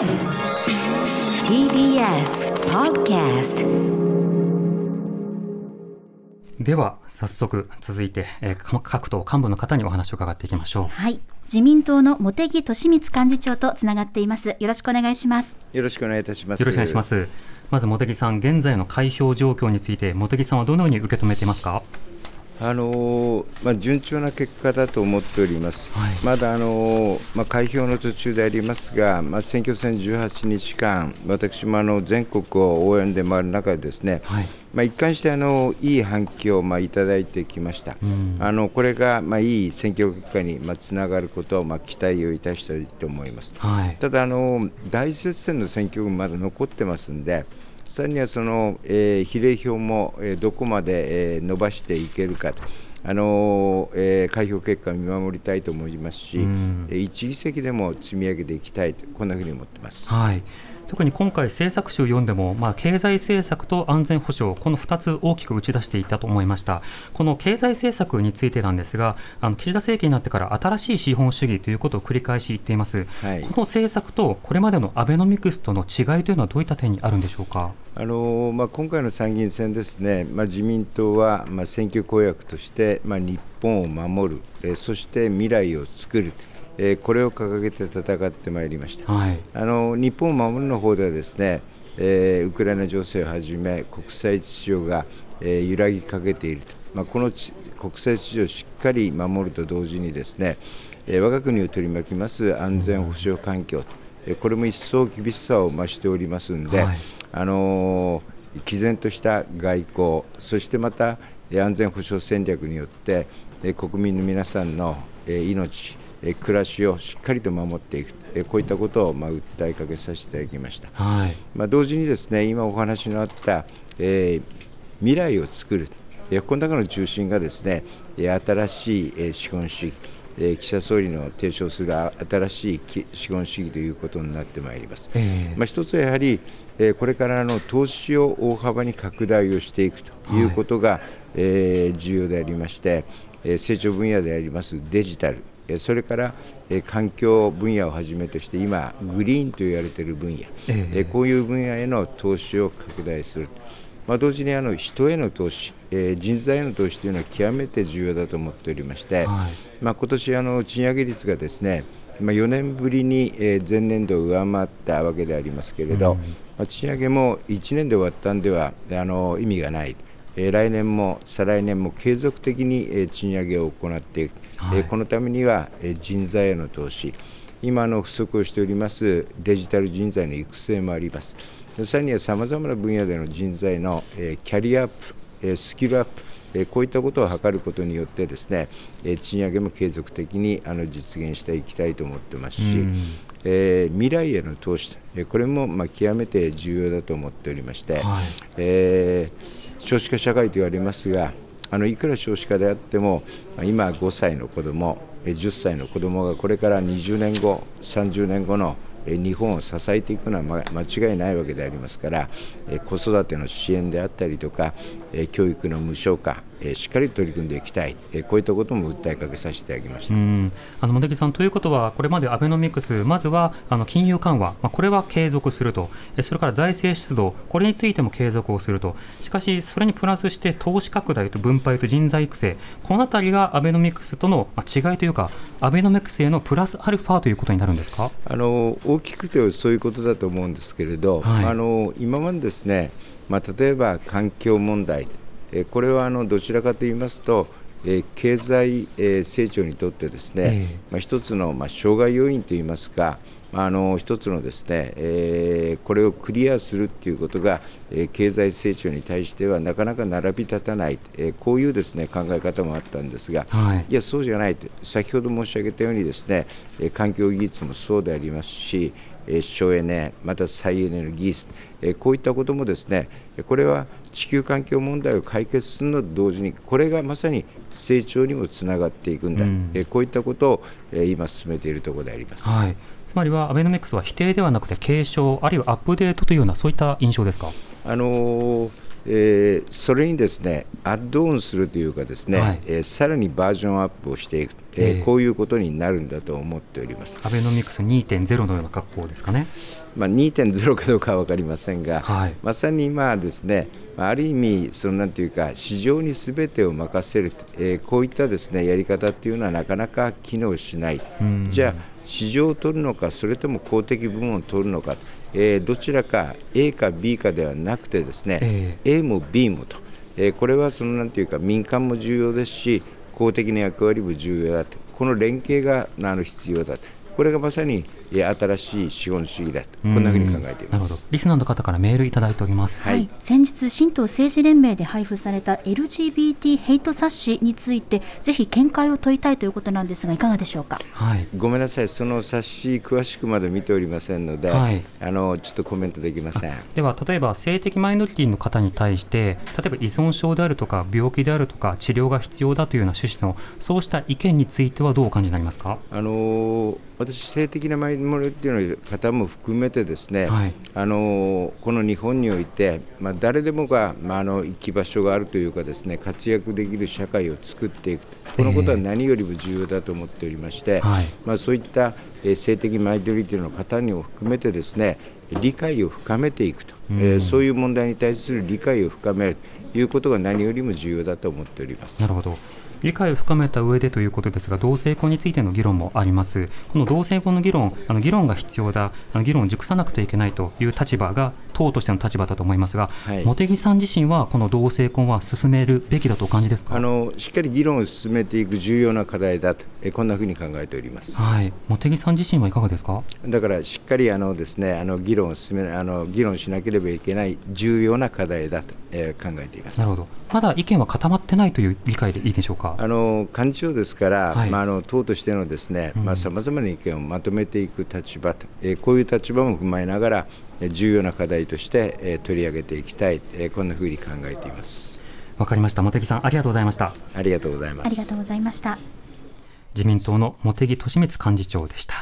TBS Podcast では早速続いて、えー、各党幹部の方にお話を伺っていきましょう。はい。自民党の茂木敏光幹事長とつながっています。よろしくお願いします。よろしくお願いいたします。よろしくお願いします。まず茂木さん現在の開票状況について茂木さんはどのように受け止めていますか？あのまあ、順調な結果だと思っております、はい、まだあの、まあ、開票の途中でありますが、まあ、選挙戦18日間、私もあの全国を応援で回る中で、ですね、はい、まあ、一貫してあのいい反響をまあいただいてきました、うん、あのこれがまあいい選挙結果にまあつながることをまあ期待をいたしたいと思います。はい、ただあの、大接戦の選挙区まだ残ってますんで、さらにはその、えー、比例票も、えー、どこまで、えー、伸ばしていけるかと。あのえー、開票結果を見守りたいと思いますし、うん、一議席でも積み上げていきたいと、こんなふうに思ってます。はい特に今回、政策集を読んでも、まあ、経済政策と安全保障、この2つ大きく打ち出していたと思いました、この経済政策についてなんですが、あの岸田政権になってから新しい資本主義ということを繰り返し言っています、はい、この政策とこれまでのアベノミクスとの違いというのは、どういった点にあるんでしょうか？あのまあ、今回の参議院選ですね、まあ、自民党は、まあ、選挙公約として、まあ、日本を守る、えそして未来を作る。えこれを掲げて戦ってまいりました、はい、あの日本を守るの方ではですね、えー、ウクライナ情勢をはじめ国際秩序が、えー、揺らぎかけていると、まあ、この国際秩序をしっかり守ると同時にですね、えー、我が国を取り巻きます安全保障環境、えー、これも一層厳しさを増しておりますので、はい、あのー、毅然とした外交そしてまた安全保障戦略によって国民の皆さんの命暮らしをしっかりと守っていく、こういったことをまあ訴えかけさせていただきました、はい、まあ、同時にですね今お話のあった、えー、未来を作る、この中の中心がですね新しい資本主義岸田総理の提唱する新しい資本主義ということになってまいります。えー、まあ、一つはやはり、これからの投資を大幅に拡大をしていくとい。うことが、重要でありまして、成長分野でありますデジタル、それから環境分野をはじめとして今、グリーンと言われている分野、えこういう分野への投資を拡大する、まあ、同時にあの人への投資、え人材への投資というのは極めて重要だと思っておりまして、はい。まあ、今年あの賃上げ率がですねまあ、4年ぶりに前年度を上回ったわけでありますけれど、うん、まあ、賃上げも1年で終わったんではあの意味がない。来年も再来年も継続的に賃上げを行ってい。く、はい、このためには人材への投資、今の不足をしておりますデジタル人材の育成もあります、さらにはさまざまな分野での人材のキャリアアップ、スキルアップ、こういったことを図ることによって、ですね賃上げも継続的に実現していきたいと思ってますし、えー、未来への投資、これもまあ極めて重要だと思っておりまして、はい。えー少子化社会と言われますがあのいくら少子化であっても今5歳の子ども10歳の子どもがこれから20年後30年後の日本を支えていくのは間違いないわけでありますから子育ての支援であったりとか教育の無償化しっかり取り組んでいきたい。こういったことも訴えかけさせていただきました。あの茂木さんということはこれまでアベノミクスまずはあの金融緩和、まあ、これは継続すると。それから財政出動。これについても継続をすると。しかしそれにプラスして投資拡大と分配と人材育成。このあたりがアベノミクスとの違いというかアベノミクスへのプラスアルファということになるんですか？あの大きくてそういうことだと思うんですけれど、はい、あの今までですね、まあ、例えば環境問題えこれはあのどちらかと言いますと、え経済、え成長にとってですね、まあ、一つの、まあ、障害要因といいますか、あの一つのですね、えー、これをクリアするということが、えー、経済成長に対してはなかなか並び立たない、えー、こういうですね考え方もあったんですが、はい、いやそうじゃないと先ほど申し上げたようにですね、えー、環境技術もそうでありますし、えー、省エネまた再エネの技術、えー、こういったこともですねこれは地球環境問題を解決するのと同時にこれがまさに成長にもつながっていくんだ、うん、えー、こういったことを、えー、今進めているところであります。はいつまりはアベノミクスは否定ではなくて継承、あるいはアップデートというような、そういった印象ですか？あのえー、それにですねアッドオンするというかですね、はい、えー、さらにバージョンアップをしていく、えー、えー、こういうことになるんだと思っております。アベノミクス2.0のような格好ですかね、まあ、2.0かどうかは分かりませんが、はい、まさに今はですねある意味そのなんていうか市場にすべてを任せる、えー、こういったですねやり方っていうのはなかなか機能しない、じゃあ市場を取るのかそれとも公的部門を取るのかえー、どちらか A か B かではなくてですね、えー、A も B もと、えー、これはそのなんていうか民間も重要ですし公的な役割も重要だと。この連携があの必要だと。これがまさに新しい資本主義だとこんなふうに考えています。リスナーの方からメールいただいております。はい、先日新党政治連盟で配布された LGBT ヘイト冊子についてぜひ見解を問いたいということなんですがいかがでしょうか？はい。ごめんなさいその冊子詳しくまで見ておりませんので、はい、あのちょっとコメントできません。では例えば性的マイノリティの方に対して例えば依存症であるとか病気であるとか治療が必要だというような趣旨のそうした意見についてはどうお感じになりますか？あの私性的なマイノリティの方も含めてですね、はい、あのこの日本において、まあ、誰でもが、まあ、あの行き場所があるというかですね活躍できる社会を作っていくこのことは何よりも重要だと思っておりまして、えー、まあ、そういった、え性的マイノリティの方にも含めてですね理解を深めていくと、うん、えー、そういう問題に対する理解を深めるということが何よりも重要だと思っております。なるほど理解を深めた上でということですが同性婚についての議論もあります。この同性婚の議論あの議論が必要だあの議論を熟さなくてはいけないという立場が党としての立場だと思いますが、はい、茂木さん自身はこの同性婚は進めるべきだとお感じですか？あのしっかり議論を進めていく重要な課題だとえこんなふうに考えております、はい、茂木さん自身はいかがですか？だからしっかりあのですねあの議論を進めあの議論しなければいけない重要な課題だと、え考えていますなるほどまだ意見は固まってないという理解でいいでしょうか？あの幹事長ですから、はい、まあ、あの党としてのですねさまざ、まな意見をまとめていく立場と、えこういう立場も踏まえながら重要な課題として取り上げていきたい、こんなふうに考えています。わかりました。茂木さん、ありがとうございました。ありがとうございます。ありがとうございました。自民党の茂木敏光幹事長でした。